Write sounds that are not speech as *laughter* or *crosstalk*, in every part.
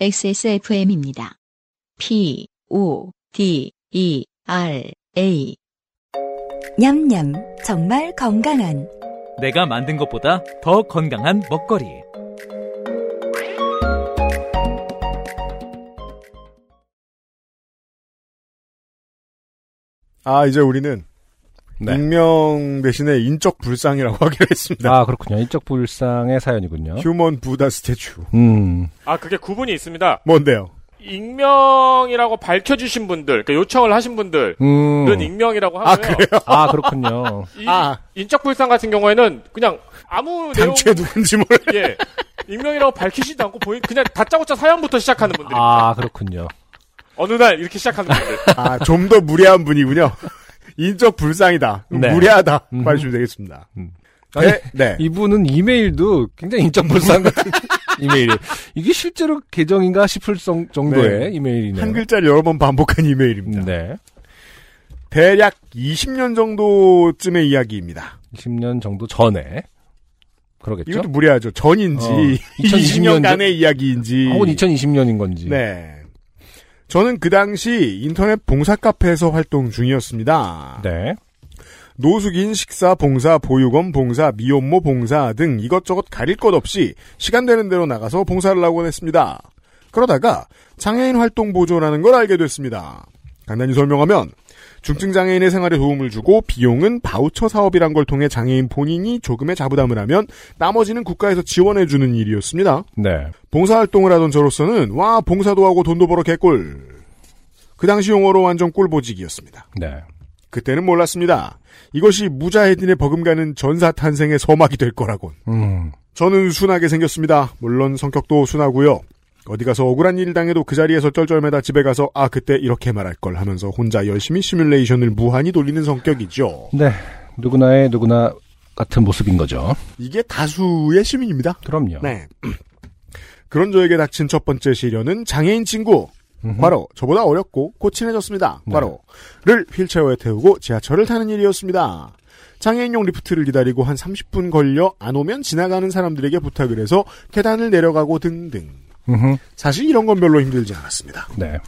XSFM입니다. P, O, D, E, R, A. 냠냠, 정말 건강한. 내가 만든 것보다 더 건강한 먹거리. 아, 이제 우리는 네. 익명 대신에 인적 불상이라고 *laughs* 하기로 했습니다. 아, 그렇군요. 인적 불상의 사연이군요. 휴먼 부다 스태츄. 음. 아, 그게 구분이 있습니다. 뭔데요? 익명이라고 밝혀주신 분들, 그러니까 요청을 하신 분들은 음. 익명이라고 아, 하고요. 그래요? 아, 그렇군요. 이, 아. 인적 불상 같은 경우에는 그냥 아무 내용, 당최 누군지 몰라. 예, 익명이라고 밝히지도 않고 보인 그냥 다짜고짜 사연부터 시작하는 분들입니다. 아, 그렇군요. 어느 날 이렇게 시작하는 분들. 아, 좀 더 무례한 분이군요. 인적 불상이다. 네. 무례하다. 음. 말해주면 되겠습니다. 음. 네. 네. 이분은 이메일도 굉장히 인적 불상 같은 *laughs* 이메일이. 이게 실제로 계정인가 싶을 성- 정도의 네. 이메일이네요. 한 글자를 여러 번 반복한 이메일입니다. 네. 대략 20년 정도쯤의 이야기입니다. 20년 정도 전에. 그러겠죠? 이것도 무례하죠. 전인지, 어, 2020년 20년간의 이야기인지. 혹은 2020년인 건지. 네. 저는 그 당시 인터넷 봉사 카페에서 활동 중이었습니다. 네. 노숙인 식사 봉사, 보육원 봉사, 미혼모 봉사 등 이것저것 가릴 것 없이 시간 되는 대로 나가서 봉사를 하곤 했습니다. 그러다가 장애인 활동 보조라는 걸 알게 됐습니다. 간단히 설명하면 중증 장애인의 생활에 도움을 주고 비용은 바우처 사업이란 걸 통해 장애인 본인이 조금의 자부담을 하면 나머지는 국가에서 지원해 주는 일이었습니다. 네. 봉사활동을 하던 저로서는 와 봉사도 하고 돈도 벌어 개꿀. 그 당시 용어로 완전 꿀보직이었습니다. 네. 그때는 몰랐습니다. 이것이 무자헤딘의 버금가는 전사 탄생의 서막이 될 거라곤. 음. 저는 순하게 생겼습니다. 물론 성격도 순하고요. 어디 가서 억울한 일 당해도 그 자리에서 쩔쩔매다 집에 가서 아 그때 이렇게 말할 걸 하면서 혼자 열심히 시뮬레이션을 무한히 돌리는 성격이죠. 네. 누구나의 누구나 같은 모습인 거죠. 이게 다수의 시민입니다. 그럼요. 네. *clears throat* 그런 저에게 닥친 첫 번째 시련은 장애인 친구. 음흠. 바로 저보다 어렸고 곧 친해졌습니다. 네. 바로를 휠체어에 태우고 지하철을 타는 일이었습니다. 장애인용 리프트를 기다리고 한 30분 걸려 안 오면 지나가는 사람들에게 부탁을 해서 계단을 내려가고 등등. 음흠. 사실 이런 건 별로 힘들지 않았습니다. 네.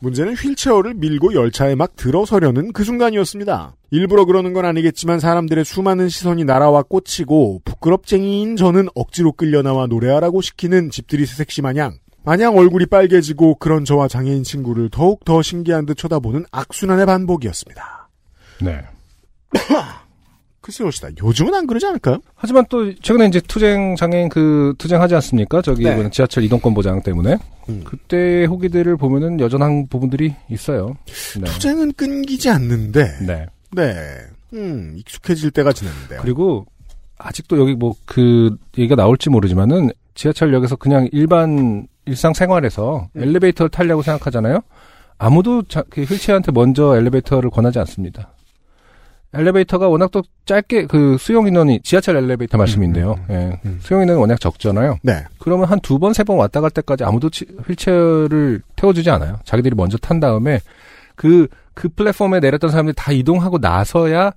문제는 휠체어를 밀고 열차에 막 들어서려는 그 순간이었습니다. 일부러 그러는 건 아니겠지만 사람들의 수많은 시선이 날아와 꽂히고 부끄럽쟁이인 저는 억지로 끌려나와 노래하라고 시키는 집들이 새색시 마냥 마냥 얼굴이 빨개지고 그런 저와 장애인 친구를 더욱 더 신기한 듯 쳐다보는 악순환의 반복이었습니다. 네. *coughs* 글쎄요, 시다 요즘은 안 그러지 않을까요? 하지만 또 최근에 이제 투쟁 장애인 그 투쟁하지 않습니까? 저기 네. 지하철 이동권 보장 때문에 음. 그때 후기들을 보면은 여전한 부분들이 있어요. 네. 투쟁은 끊기지 않는데, 네. 네, 음, 익숙해질 때가 지났는데요. 그리고 아직도 여기 뭐 그 얘기가 나올지 모르지만은 지하철역에서 그냥 일반 일상 생활에서 음. 엘리베이터를 타려고 생각하잖아요. 아무도 자, 그 휠체어한테 먼저 엘리베이터를 권하지 않습니다. 엘리베이터가 워낙 또 짧게 그 수용 인원이 지하철 엘리베이터 말씀인데요. 음, 예. 음. 수용 인원이 워낙 적잖아요. 네, 그러면 한 두 번, 세 번 왔다 갈 때까지 아무도 치- 휠체어를 태워주지 않아요. 자기들이 먼저 탄 다음에 그, 그 플랫폼에 내렸던 사람들이 다 이동하고 나서야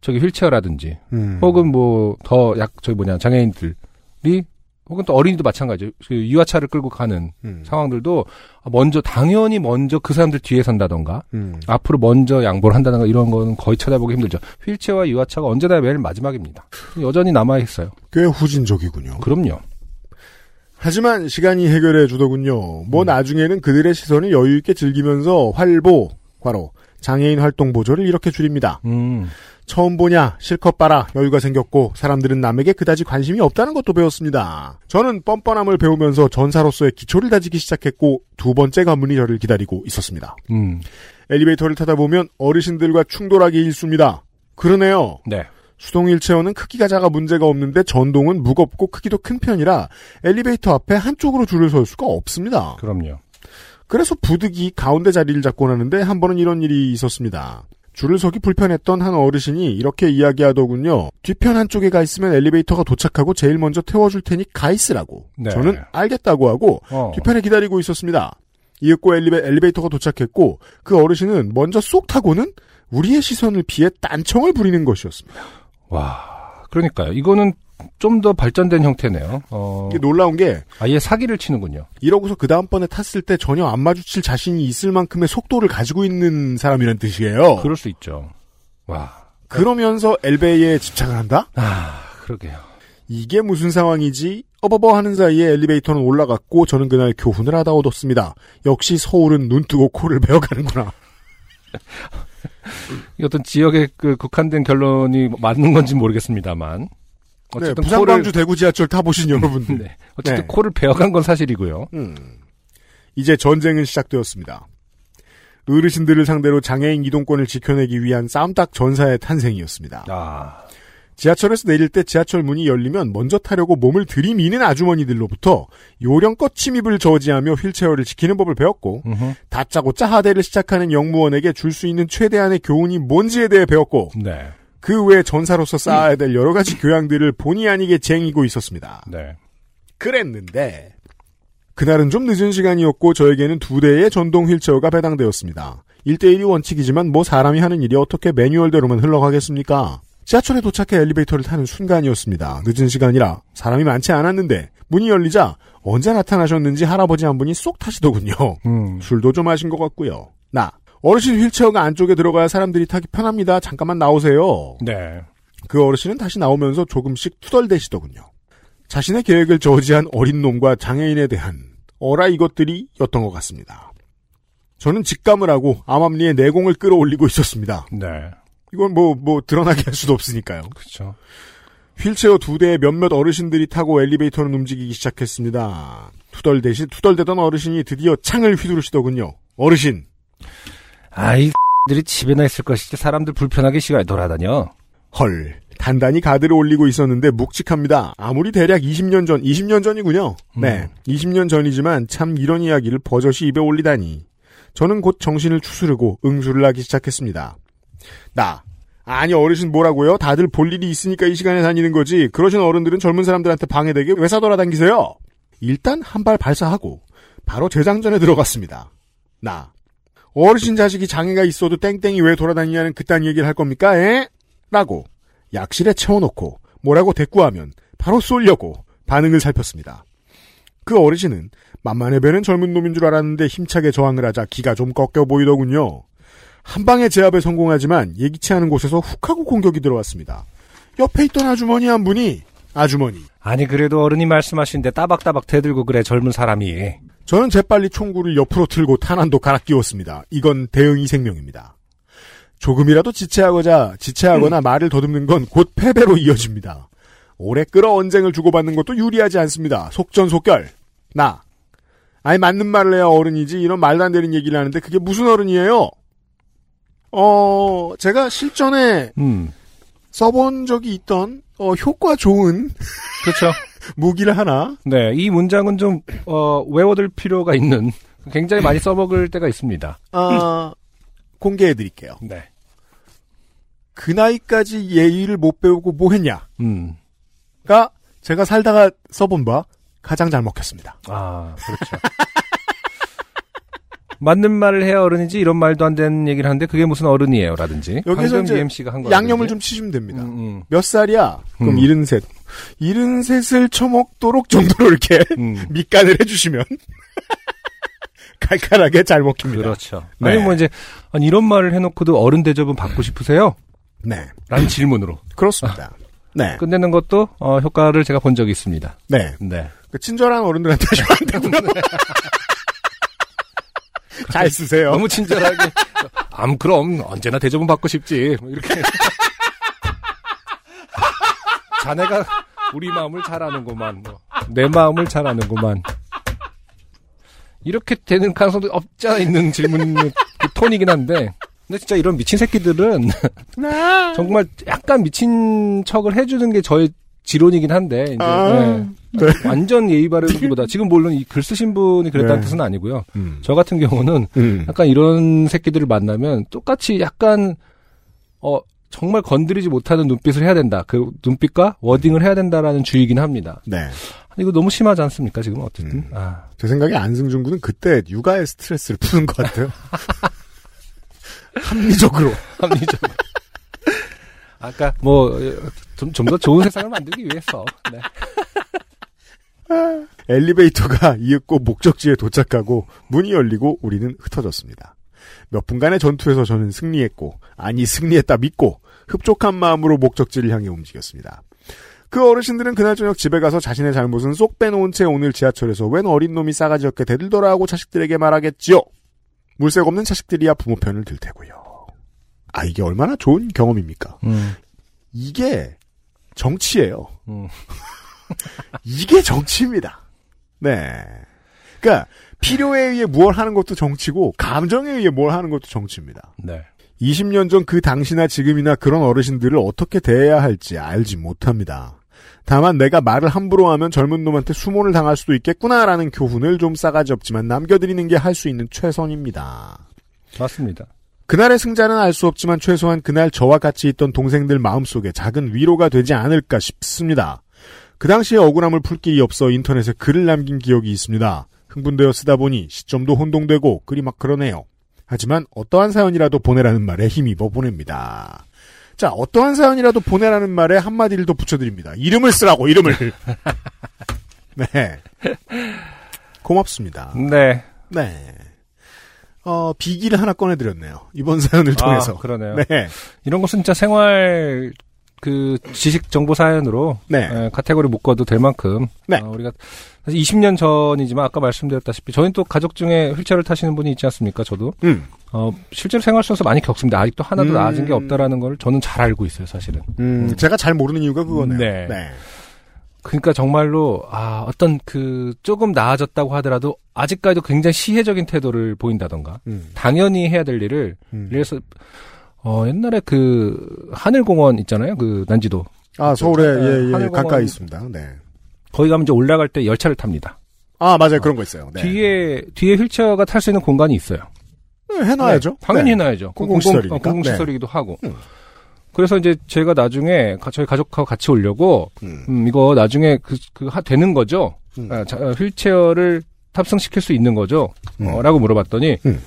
저기 휠체어라든지 음. 혹은 뭐 더 약, 저기 뭐냐, 장애인들이 혹은 또 어린이도 마찬가지죠. 그 유아차를 끌고 가는 음. 상황들도 먼저, 당연히 먼저 그 사람들 뒤에 선다던가 음. 앞으로 먼저 양보를 한다던가 이런 거는 거의 찾아보기 힘들죠. 휠체어와 유아차가 언제나 맨 마지막입니다. 여전히 남아 있어요. 꽤 후진적이군요. 그럼요. 하지만 시간이 해결해 주더군요. 뭐 나중에는 그들의 시선을 여유 있게 즐기면서 활보, 과로 장애인 활동 보조를 이렇게 줄입니다. 음. 처음 보냐, 실컷 봐라, 여유가 생겼고 사람들은 남에게 그다지 관심이 없다는 것도 배웠습니다. 저는 뻔뻔함을 배우면서 전사로서의 기초를 다지기 시작했고 두 번째 관문이 저를 기다리고 있었습니다. 음. 엘리베이터를 타다 보면 어르신들과 충돌하기 일쑤입니다. 그러네요. 네. 수동 휠체어는 크기가 작아 문제가 없는데 전동은 무겁고 크기도 큰 편이라 엘리베이터 앞에 한쪽으로 줄을 설 수가 없습니다. 그럼요. 그래서 부득이 가운데 자리를 잡곤 하는데 한 번은 이런 일이 있었습니다. 줄을 서기 불편했던 한 어르신이 이렇게 이야기하더군요. 뒤편 한쪽에 가 있으면 엘리베이터가 도착하고 제일 먼저 태워줄 테니 가 있으라고. 네. 저는 알겠다고 하고 어. 뒤편에 기다리고 있었습니다. 이윽고 엘리베, 엘리베이터가 도착했고 그 어르신은 먼저 쏙 타고는 우리의 시선을 피해 딴청을 부리는 것이었습니다. 와. 그러니까요. 이거는 좀 더 발전된 형태네요. 어, 이게 놀라운 게 아예 사기를 치는군요. 이러고서 그 다음번에 탔을 때 전혀 안 마주칠 자신이 있을 만큼의 속도를 가지고 있는 사람이란 뜻이에요. 그럴 수 있죠. 와, 그러면서 엘베이에 집착을 한다? 아, 그러게요. 이게 무슨 상황이지? 어버버 하는 사이에 엘리베이터는 올라갔고 저는 그날 교훈을 하다 얻었습니다. 역시 서울은 눈 뜨고 코를 베어가는구나. *laughs* 이 어떤 지역에 그 국한된 결론이 맞는 건지 모르겠습니다만. 네, 어쨌든 부산 코를, 광주 대구 지하철 타보신 여러분들. *laughs* 네, 어쨌든 네. 코를 베어간 건 사실이고요. 음. 이제 전쟁은 시작되었습니다. 어르신들을 상대로 장애인 이동권을 지켜내기 위한 쌈딱 전사의 탄생이었습니다. 아, 지하철에서 내릴 때 지하철 문이 열리면 먼저 타려고 몸을 들이미는 아주머니들로부터 요령껏 침입을 저지하며 휠체어를 지키는 법을 배웠고 음흠. 다짜고짜 하대를 시작하는 영무원에게 줄 수 있는 최대한의 교훈이 뭔지에 대해 배웠고 네, 그 외 전사로서 쌓아야 될 여러 가지 교양들을 본의 아니게 쟁이고 있었습니다. 네. 그랬는데 그날은 좀 늦은 시간이었고 저에게는 두 대의 전동 휠체어가 배당되었습니다. 1대1이 원칙이지만 뭐 사람이 하는 일이 어떻게 매뉴얼대로만 흘러가겠습니까? 지하철에 도착해 엘리베이터를 타는 순간이었습니다. 늦은 시간이라 사람이 많지 않았는데 문이 열리자 언제 나타나셨는지 할아버지 한 분이 쏙 타시더군요. 음, 술도 좀 마신 것 같고요. 나 어르신 휠체어가 안쪽에 들어가야 사람들이 타기 편합니다. 잠깐만 나오세요. 네. 그 어르신은 다시 나오면서 조금씩 투덜대시더군요. 자신의 계획을 저지한 어린 놈과 장애인에 대한 어라 이것들이 였던 것 같습니다. 저는 직감을 하고 암암리에 내공을 끌어올리고 있었습니다. 네. 이건 뭐, 뭐, 드러나게 할 수도 없으니까요. 그렇죠. 휠체어 두 대에 몇몇 어르신들이 타고 엘리베이터는 움직이기 시작했습니다. 투덜대시, 투덜대던 어르신이 드디어 창을 휘두르시더군요. 어르신. 아이 들이 집에나 있을 것이지 사람들 불편하게 시간에 돌아다녀. 헐. 단단히 가드를 올리고 있었는데 묵직합니다. 아무리 대략 20년 전, 20년 전이군요. 네. 20년 전이지만 참 이런 이야기를 버젓이 입에 올리다니. 저는 곧 정신을 추스르고 응수를 하기 시작했습니다. 나. 아니 어르신 뭐라고요? 다들 볼 일이 있으니까 이 시간에 다니는 거지. 그러신 어른들은 젊은 사람들한테 방해되게 왜 사돌아다니세요? 일단 한 발 발사하고 바로 재장전에 들어갔습니다. 나. 어르신 자식이 장애가 있어도 땡땡이 왜 돌아다니냐는 그딴 얘기를 할 겁니까? 에? 라고 약실에 채워놓고 뭐라고 대꾸하면 바로 쏠려고 반응을 살폈습니다. 그 어르신은 만만해 배는 젊은 놈인 줄 알았는데 힘차게 저항을 하자 기가 좀 꺾여 보이더군요. 한 방에 제압에 성공하지만 예기치 않은 곳에서 훅 하고 공격이 들어왔습니다. 옆에 있던 아주머니 한 분이 아주머니 아니 그래도 어른이 말씀하신데 따박따박 대들고 그래 젊은 사람이. 저는 재빨리 총구를 옆으로 틀고 탄환도 갈아 끼웠습니다. 이건 대응이 생명입니다. 조금이라도 지체하고자 지체하거나 말을 더듬는 건 곧 패배로 이어집니다. 오래 끌어 언쟁을 주고받는 것도 유리하지 않습니다. 속전속결. 나. 아니 맞는 말을 해야 어른이지 이런 말도 안 되는 얘기를 하는데 그게 무슨 어른이에요? 어 제가 실전에 음, 써본 적이 있던 어, 효과 좋은 그렇죠. *laughs* 무기를 하나 네, 이 문장은 좀 어, 외워둘 필요가 있는 굉장히 많이 써먹을 때가 있습니다. 어, 공개해 드릴게요. 네. 그 나이까지 예의를 못 배우고 뭐 했냐가 음, 제가 살다가 써본 바 가장 잘 먹혔습니다. 아 그렇죠. *laughs* 맞는 말을 해야 어른이지 이런 말도 안 되는 얘기를 하는데 그게 무슨 어른이에요 라든지 여기서 방금 이제 UMC가 한 거. 양념을 좀 치시면 됩니다. 음, 음, 몇 살이야? 그럼 음. 일 흔셋. 일흔셋을 처먹도록 정도로 이렇게 음. *laughs* 밑간을 해주시면 *laughs* 칼칼하게 잘 먹힙니다. 그렇죠. 네. 아니 뭐 이제 아니, 이런 말을 해놓고도 어른 대접은 받고 싶으세요? 네, 라는 질문으로 그렇습니다. 네, 끝내는 것도 어, 효과를 제가 본 적이 있습니다. 네. 네. 그 친절한 어른들한테 하시면 안 되고요. *laughs* 잘 쓰세요. 너무 친절하게. 암 그럼 언제나 대접은 받고 싶지. 뭐 이렇게. 자네가 우리 마음을 잘 아는구만. 뭐. 내 마음을 잘 아는구만. 이렇게 되는 가능성도 없지 않아 있는 질문 그 톤이긴 한데. 근데 진짜 이런 미친 새끼들은 *laughs* 정말 약간 미친 척을 해주는 게 저의 지론이긴 한데 이제 아, 네. 완전 예의 바르기보다 지금 물론 이 글 쓰신 분이 그랬다는 네. 뜻은 아니고요. 음. 저 같은 경우는 음. 약간 이런 새끼들을 만나면 똑같이 약간 어 정말 건드리지 못하는 눈빛을 해야 된다. 그 눈빛과 워딩을 해야 된다라는 주의긴 합니다. 네. 이거 너무 심하지 않습니까? 지금 어쨌든. 음. 아, 제 생각에 안승준 군은 그때 육아의 스트레스를 푸는 것 같아요. *laughs* 합리적으로. *laughs* 합리적. 아까 뭐 좀, 좀 더 좋은 세상을 만들기 위해서. 네. 엘리베이터가 이윽고 목적지에 도착하고 문이 열리고 우리는 흩어졌습니다. 몇 분간의 전투에서 저는 승리했고 아니 승리했다 믿고 흡족한 마음으로 목적지를 향해 움직였습니다. 그 어르신들은 그날 저녁 집에 가서 자신의 잘못은 쏙 빼놓은 채 오늘 지하철에서 웬 어린 놈이 싸가지 없게 대들더라 하고 자식들에게 말하겠지요. 물색 없는 자식들이야 부모 편을 들 테고요. 아 이게 얼마나 좋은 경험입니까? 음, 이게 정치예요. 음. *laughs* 이게 정치입니다. 네. 그러니까 필요에 의해 뭘 하는 것도 정치고 감정에 의해 뭘 하는 것도 정치입니다. 네. 20년 전 그 당시나 지금이나 그런 어르신들을 어떻게 대해야 할지 알지 못합니다. 다만 내가 말을 함부로 하면 젊은 놈한테 수모를 당할 수도 있겠구나라는 교훈을 좀 싸가지 없지만 남겨드리는 게 할 수 있는 최선입니다. 맞습니다. 그날의 승자는 알 수 없지만 최소한 그날 저와 같이 있던 동생들 마음속에 작은 위로가 되지 않을까 싶습니다. 그 당시에 억울함을 풀 길이 없어 인터넷에 글을 남긴 기억이 있습니다. 흥분되어 쓰다 보니 시점도 혼동되고 글이 막 그러네요. 하지만 어떠한 사연이라도 보내라는 말에 힘입어 보냅니다. 자, 어떠한 사연이라도 보내라는 말에 한마디를 더 붙여드립니다. 이름을 쓰라고, 이름을. *laughs* 네. 고맙습니다. 네. 네. 어, 비기를 하나 꺼내드렸네요. 이번 사연을 통해서. 아, 그러네요. 네. 이런 것은 진짜 생활 그 지식 정보 사연으로 네. 에, 카테고리 묶어도 될 만큼 네. 어, 우리가 사실 20년 전이지만 아까 말씀드렸다시피 저희는 또 가족 중에 휠체어를 타시는 분이 있지 않습니까? 저도 음. 어, 실제로 생활 속에서 많이 겪습니다. 아직도 하나도 음. 나아진 게 없다라는 걸 저는 잘 알고 있어요, 사실은. 음, 제가 잘 모르는 이유가 그거네요. 네. 그러니까 정말로 아 어떤 그 조금 나아졌다고 하더라도 아직까지도 굉장히 시혜적인 태도를 보인다던가 음, 당연히 해야 될 일을 음. 그래서 어 옛날에 그 하늘공원 있잖아요 그 난지도 아, 서울에, 네, 예, 예, 하늘공원- 가까이 있습니다. 네. 거기 가면 이제 올라갈 때 열차를 탑니다. 아, 맞아요. 그런 거 있어요. 네. 뒤에 뒤에 휠체어가 탈 수 있는 공간이 있어요. 네, 해놔야죠. 네, 당연히 네. 해놔야죠. 공공시설이니까. 어, 공공시설이기도 하고. 음. 그래서 이제 제가 나중에 가- 저희 가족하고 같이 오려고 음. 음, 이거 나중에 그, 그, 하, 되는 거죠? 음. 아, 자, 어, 휠체어를 탑승시킬 수 있는 거죠? 음. 어, 라고 물어봤더니, 음.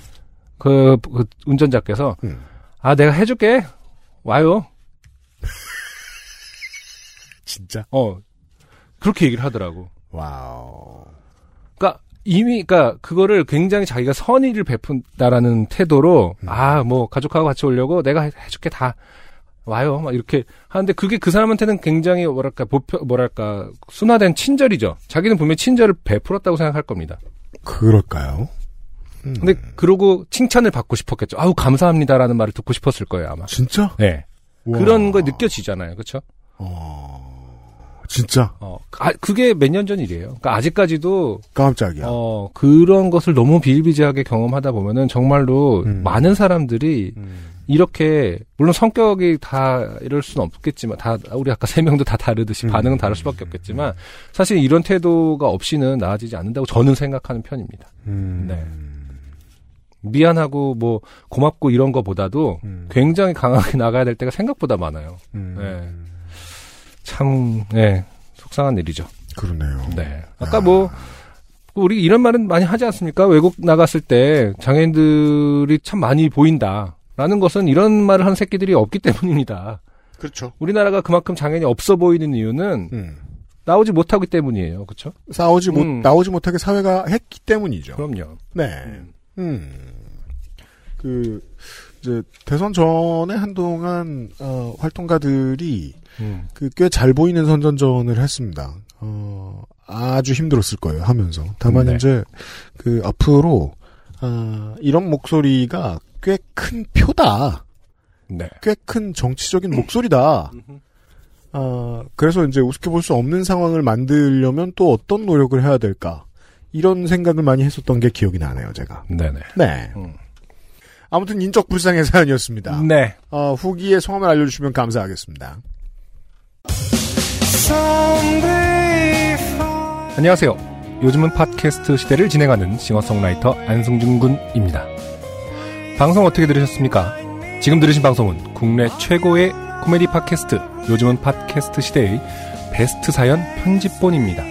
그, 그 운전자께서, 음. 아, 내가 해줄게. 와요. *laughs* 진짜? 어, 그렇게 얘기를 하더라고. Wow. 그니까, 이미, 그니까, 그거를 굉장히 자기가 선의를 베푼다라는 태도로, 음. 아, 뭐, 가족하고 같이 오려고 내가 해- 해줄게 다 와요. 막 이렇게 하는데 그게 그 사람한테는 굉장히 뭐랄까, 보표, 뭐랄까, 순화된 친절이죠. 자기는 분명히 친절을 베풀었다고 생각할 겁니다. 그럴까요? 음. 근데 그러고 칭찬을 받고 싶었겠죠. 아우 감사합니다라는 말을 듣고 싶었을 거예요 아마. 진짜? 네. 우와. 그런 거 느껴지잖아요, 그렇죠? 어, 진짜? 어, 아, 그게 몇 년 전 일이에요. 그러니까 아직까지도 깜짝이야. 어 그런 것을 너무 비일비재하게 경험하다 보면은 정말로 음. 많은 사람들이 음. 이렇게 물론 성격이 다 이럴 수는 없겠지만 다 우리 아까 세 명도 다 다르듯이 음. 반응은 다를 수밖에 없겠지만 사실 이런 태도가 없이는 나아지지 않는다고 저는 생각하는 편입니다. 음. 네. 미안하고 뭐 고맙고 이런 거보다도 음. 굉장히 강하게 *laughs* 나가야 될 때가 생각보다 많아요. 음. 네. 참, 네. 속상한 일이죠. 그러네요. 네. 아까 뭐, 우리 이런 말은 많이 하지 않습니까? 외국 나갔을 때 장애인들이 참 많이 보인다. 라는 것은 이런 말을 하는 새끼들이 없기 *laughs* 때문입니다. 그렇죠. 우리나라가 그만큼 장애인이 없어 보이는 이유는 음. 나오지 못하기 때문이에요. 그렇죠? 싸우지 못, 음. 나오지 못하게 사회가 했기 때문이죠. 그럼요. 네. 음. 그, 이제, 대선 전에 한동안, 어, 활동가들이 음. 그꽤 잘 보이는 선전전을 했습니다. 어, 아주 힘들었을 거예요, 하면서. 다만 네. 이제, 그, 앞으로, 아, 이런 목소리가 꽤 큰 표다. 네. 꽤 큰 정치적인 목소리다. 아, 그래서 이제 우습게 볼 수 없는 상황을 만들려면 또 어떤 노력을 해야 될까. 이런 생각을 많이 했었던 게 기억이 나네요, 제가. 네네. 네. 음. 아무튼 인적 불상의 *laughs* 사연이었습니다. 네. 어, 후기에 성함을 알려주시면 감사하겠습니다. 안녕하세요. 요즘은 팟캐스트 시대를 진행하는 싱어송라이터 안승준 군입니다. 방송 어떻게 들으셨습니까? 지금 들으신 방송은 국내 최고의 코미디 팟캐스트 요즘은 팟캐스트 시대의 베스트 사연 편집본입니다.